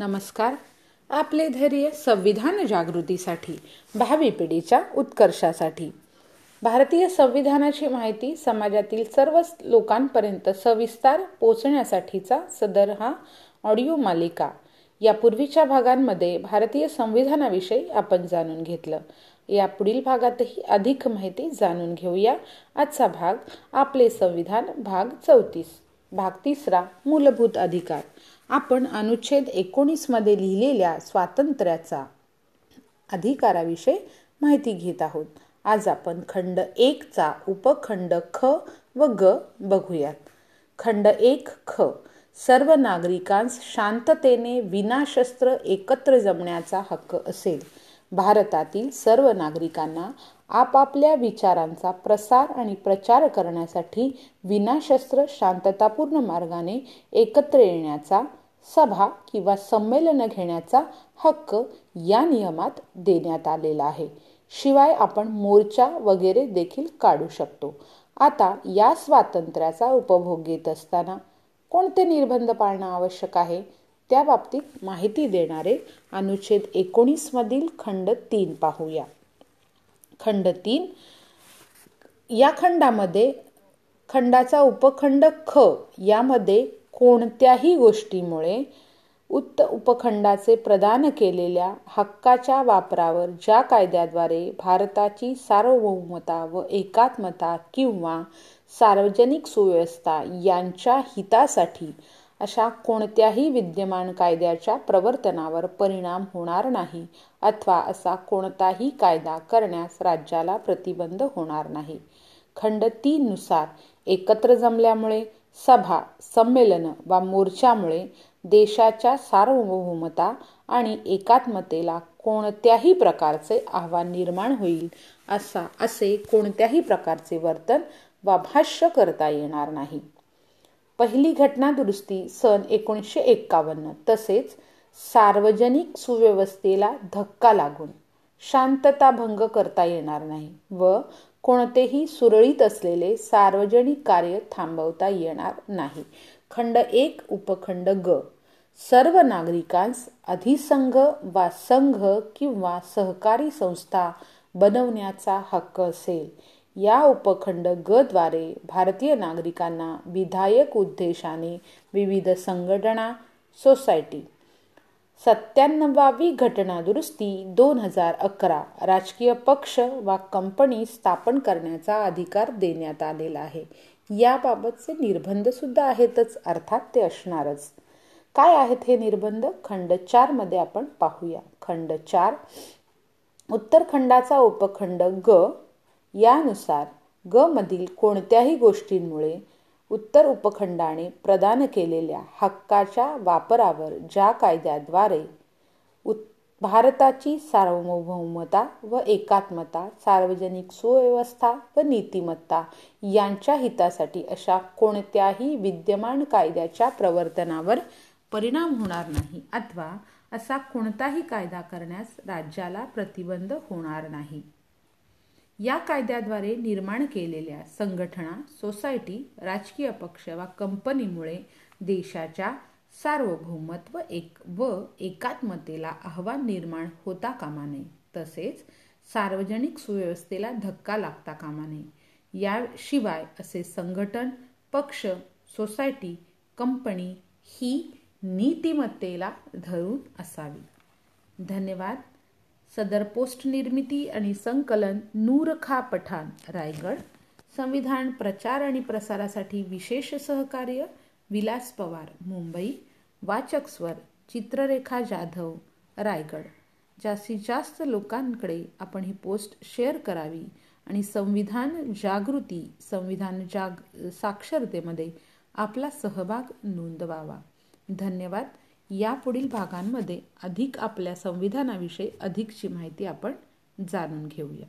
नमस्कार. आपले धैर्य संविधान जागृतीसाठी भावी पिढीच्या उत्कर्षासाठी. भारतीय संविधानाची माहिती समाजातील सर्व लोकांपर्यंत सविस्तार पोचण्यासाठीचा सदर हा ऑडिओ मालिका. या पूर्वीच्या भागांमध्ये भारतीय संविधानाविषयी आपण जाणून घेतलं. या पुढील भागातही अधिक माहिती जाणून घेऊया. आजचा भाग आपले संविधान भाग चौतीस. भाग तिसरा मूलभूत अधिकार. आपण अनुच्छेद एकोणीसमध्ये लिहिलेल्या स्वातंत्र्याचा अधिकाराविषयी माहिती घेत आहोत. आज आपण खंड एकचा उपखंड ख व ग बघूयात. खंड एक ख. सर्व नागरिकांस शांततेने विनाशस्त्र एकत्र जमण्याचा हक्क असेल. भारतातील सर्व नागरिकांना आपापल्या विचारांचा प्रसार आणि प्रचार करण्यासाठी विनाशस्त्र शांततापूर्ण मार्गाने एकत्र येण्याचा सभा किंवा संमेलन घेण्याचा हक्क या नियमात देण्यात आलेला आहे. शिवाय आपण मोर्चा वगैरे देखील काढू शकतो. आता या स्वातंत्र्याचा उपभोग घेत असताना कोणते निर्बंध पाळणं आवश्यक आहे? त्या बाबतीत माहिती देणारे अनुच्छेद एकोणीसमधील खंड तीन पाहूया. खंड तीन. या खंडामध्ये खंडाचा उपखंड ख यामध्ये कोणत्याही गोष्टीमुळे उत्त उपखंडाचे प्रदान केलेल्या हक्काच्या वापरावर ज्या कायद्याद्वारे भारताची सार्वभौमता व एकात्मता किंवा सार्वजनिक सुव्यवस्था यांच्या हितासाठी अशा कोणत्याही विद्यमान कायद्याच्या प्रवर्तनावर परिणाम होणार नाही अथवा असा कोणताही कायदा करण्यास राज्याला प्रतिबंध होणार नाही. खंड तीन नुसार एकत्र जमल्यामुळे सभा संमेलन वा मोर्चामुळे देशाच्या सार्वभौमता आणि एकात्मतेला कोणत्याही प्रकारचे आव्हान निर्माण होईल असा असे कोणत्याही प्रकारचे वर्तन वा भाष्य करता येणार नाही. पहिली घटना दुरुस्ती सन एकोणीसशे एक्कावन्न तसेच सार्वजनिक सुव्यवस्थेला धक्का लागून शांतता भंग करता येणार नाही व कोणतेही सुरळीत असलेले सार्वजनिक कार्य थांबवता येणार नाही. खंड एक उपखंड ग. सर्व नागरिकांस अधिसंघ वा संघ किंवा सहकारी संस्था बनवण्याचा हक्क असेल. या उपखंड गद्वारे भारतीय नागरिकांना विधायक उद्देशाने विविध संघटना सोसायटी सत्त्याण्णवावी घटना दुरुस्ती दोन हजार अकरा राजकीय पक्ष वा कंपनी स्थापन करण्याचा अधिकार देण्यात आलेला आहे. याबाबतचे निर्बंधसुद्धा आहेतच अर्थात ते असणारच. काय आहेत हे निर्बंध? खंड चारमध्ये आपण पाहूया. खंड चार उत्तरखंडाचा उपखंड ग यानुसार ग मधील कोणत्याही गोष्टींमुळे उत्तर उपखंडाने प्रदान केलेल्या हक्काच्या वापरावर ज्या कायद्याद्वारे भारताची सार्वभौमता व एकात्मता सार्वजनिक सुव्यवस्था व नीतिमत्ता यांच्या हितासाठी अशा कोणत्याही विद्यमान कायद्याच्या प्रवर्तनावर परिणाम होणार नाही अथवा असा कोणताही कायदा करण्यास राज्याला प्रतिबंध होणार नाही. या कायद्याद्वारे निर्माण केलेल्या संघटना सोसायटी राजकीय पक्ष वा कंपनीमुळे देशाच्या सार्वभौमत्व एक व एकात्मतेला आव्हान निर्माण होता कामा नये. तसेच सार्वजनिक सुव्यवस्थेला धक्का लागता कामा नये. याशिवाय असे संघटन पक्ष सोसायटी कंपनी ही नीतिमत्तेला धरून असावी. धन्यवाद. सदर पोस्ट निर्मिती आणि संकलन नूरखा पठाण रायगड. संविधान प्रचार आणि प्रसारासाठी विशेष सहकार्य विलास पवार मुंबई. वाचक स्वर चित्ररेखा जाधव रायगड. जास्तीत जास्त लोकांकडे आपण ही पोस्ट शेअर करावी आणि संविधान जागृती संविधान जाग साक्षरतेमध्ये आपला सहभाग नोंदवावा. धन्यवाद. यापुढील भागांमध्ये अधिक आपल्या संविधानाविषयी अधिकची माहिती आपण जाणून घेऊया.